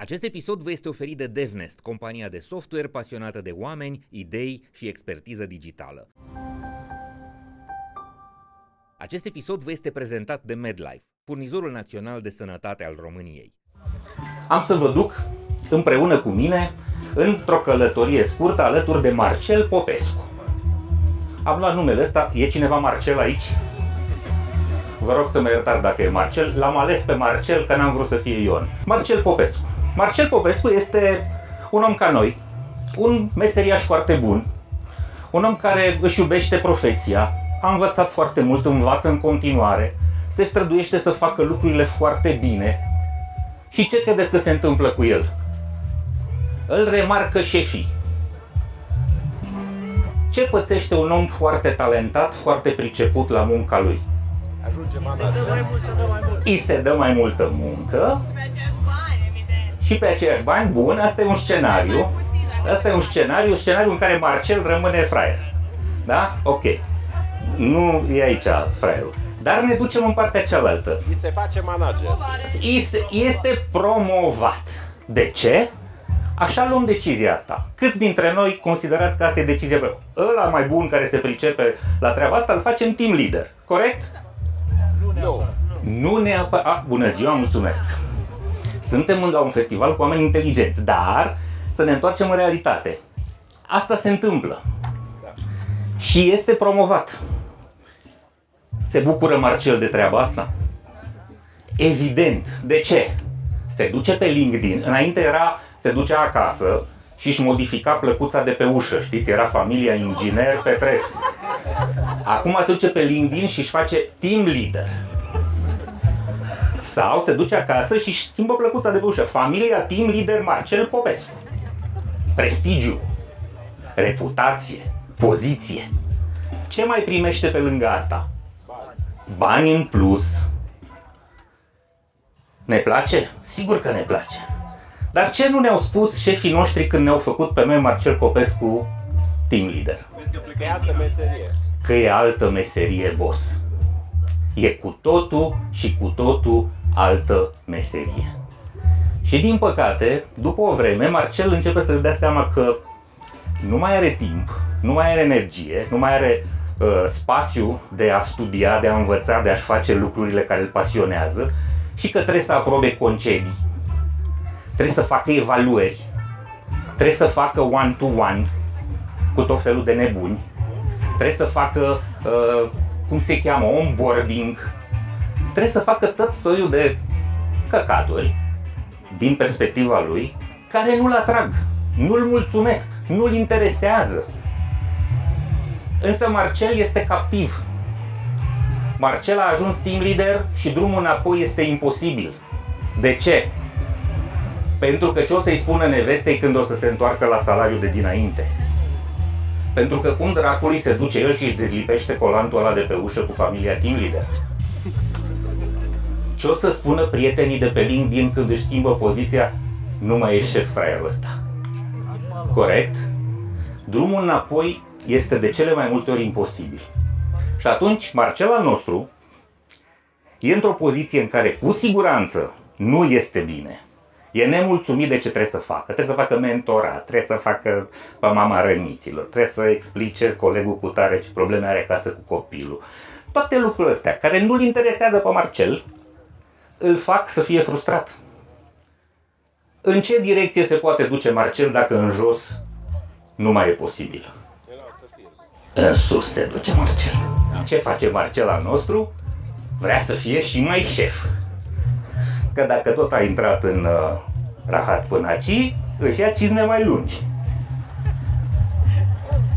Acest episod vă este oferit de DevNest, compania de software pasionată de oameni, idei și expertiză digitală. Acest episod vă este prezentat de MedLife, furnizorul național de sănătate al României. Am să vă duc împreună cu mine într-o călătorie scurtă alături de Marcel Popescu. Am luat numele ăsta, e cineva Marcel aici? Vă rog să mă iertați dacă e Marcel, l-am ales pe Marcel că n-am vrut să fie Ion. Marcel Popescu. Marcel Popescu este un om ca noi, un meseriaș foarte bun, un om care își iubește profesia, a învățat foarte mult, învață în continuare, se străduiește să facă lucrurile foarte bine. Și ce credeți că se întâmplă cu el? Îl remarcă șefii. Ce pățește un om foarte talentat, foarte priceput la munca lui? Ajunge manager. Îi se dă mai multă muncă și pe aceiași bani, bun, asta e un scenariu. Asta e un scenariu, un scenariu în care Marcel rămâne fraier. Da? Ok. Nu e aici fraierul. Dar ne ducem în partea cealaltă. Îi se face manager. Is- Este promovat. De ce? Așa luăm decizia asta. Câți dintre noi considerați că asta e decizia? Bă, Ăla mai bun care se pricepe la treaba asta îl facem team leader. Corect? Nu. Nu neapărat... A, bună ziua, mulțumesc! Suntem la un festival cu oameni inteligenți, dar să ne întoarcem în realitate. Asta se întâmplă. Și este promovat. Se bucură Marcel de treaba asta? Evident. De ce? Se duce pe LinkedIn. Înainte era, se ducea acasă și își modifica plăcuța de pe ușă. Știți, era familia inginer Petrescu. Acum se duce pe LinkedIn și își face team leader. Sau se duce acasă și își schimbă plăcuța de pe ușă. Familia team leader Marcel Popescu. Prestigiu, reputație, poziție. Ce mai primește pe lângă asta? Bani în plus. Ne place? Sigur că ne place. Dar ce nu ne-au spus șefii noștri când ne-au făcut pe noi Marcel Popescu team leader? Că e altă meserie. că e altă meserie, boss. E cu totul și cu totul altă meserie. Și din păcate, după o vreme, Marcel începe să-și dea seama că nu mai are timp, nu mai are energie, nu mai are uh, spațiu de a studia, de a învăța, de a-și face lucrurile care îl pasionează și că trebuie să aprobe concedii, trebuie să facă evaluări, trebuie să facă one-to-one cu tot felul de nebuni, trebuie să facă, uh, cum se cheamă, onboarding, trebuie să facă tot soiul de căcaturi din perspectiva lui care nu-l atrag, nu-l mulțumesc, nu-l interesează. Însă Marcel este captiv. Marcel a ajuns team leader și drumul înapoi este imposibil. De ce? Pentru că ce o să-i spună nevestei când o să se întoarcă la salariul de dinainte? Pentru că cum dracului se duce el și își dezlipește colantul ăla de pe ușă cu familia team leader? Ce o să spună prietenii de pe LinkedIn când își schimbă poziția? Nu mai e șef fraierul ăsta. Corect? Drumul înapoi este de cele mai multe ori imposibil. Și atunci, Marcel al nostru e într-o poziție în care cu siguranță nu este bine. E nemulțumit de ce trebuie să facă. Trebuie să facă mentorat, trebuie să facă pe mama răniților, trebuie să explice colegul cu tare ce probleme are acasă cu copilul. Toate lucrurile astea care nu-l interesează pe Marcel, îl fac să fie frustrat. În ce direcție se poate duce Marcel dacă în jos nu mai e posibil? În sus se duce Marcel. Ce face Marcel al nostru? Vrea să fie și mai șef. Că dacă tot a intrat în uh, rahat până aici, își ia cizme mai lungi.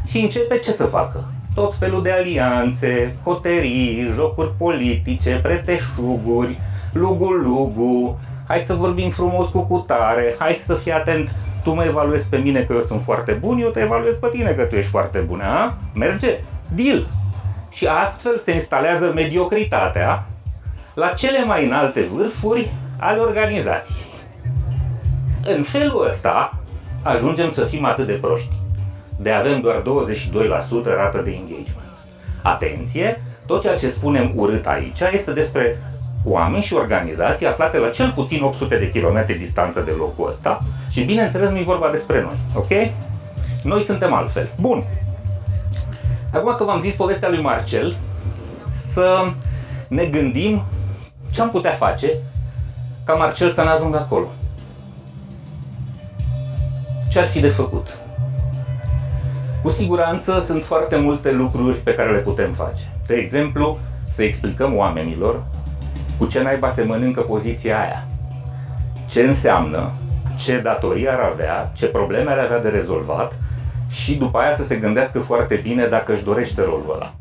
Și începe ce să facă? Tot felul de alianțe, coterii, jocuri politice, preteșuguri, lugu-lugu, hai să vorbim frumos cu cutare, hai să fii atent, tu mă evaluezi pe mine că eu sunt foarte bun, eu te evaluez pe tine că tu ești foarte bun, a? Merge? Deal! Și astfel se instalează mediocritatea la cele mai înalte vârfuri ale organizației. În felul ăsta ajungem să fim atât de proști. De avem doar 22% rată de engagement. Atenție, tot ceea ce spunem urât aici este despre oameni și organizații aflate la cel puțin 800 de kilometri distanță de locul ăsta și bineînțeles nu e vorba despre noi, ok? Noi suntem altfel. Bun. Acum că v-am zis povestea lui Marcel, să ne gândim ce am putea face ca Marcel să ne ajungă acolo. Ce ar fi de făcut? Cu siguranță sunt foarte multe lucruri pe care le putem face. De exemplu, să explicăm oamenilor cu ce naiba se mănâncă poziția aia. Ce înseamnă, ce datorii ar avea, ce probleme ar avea de rezolvat și după aia să se gândească foarte bine dacă își dorește rolul ăla.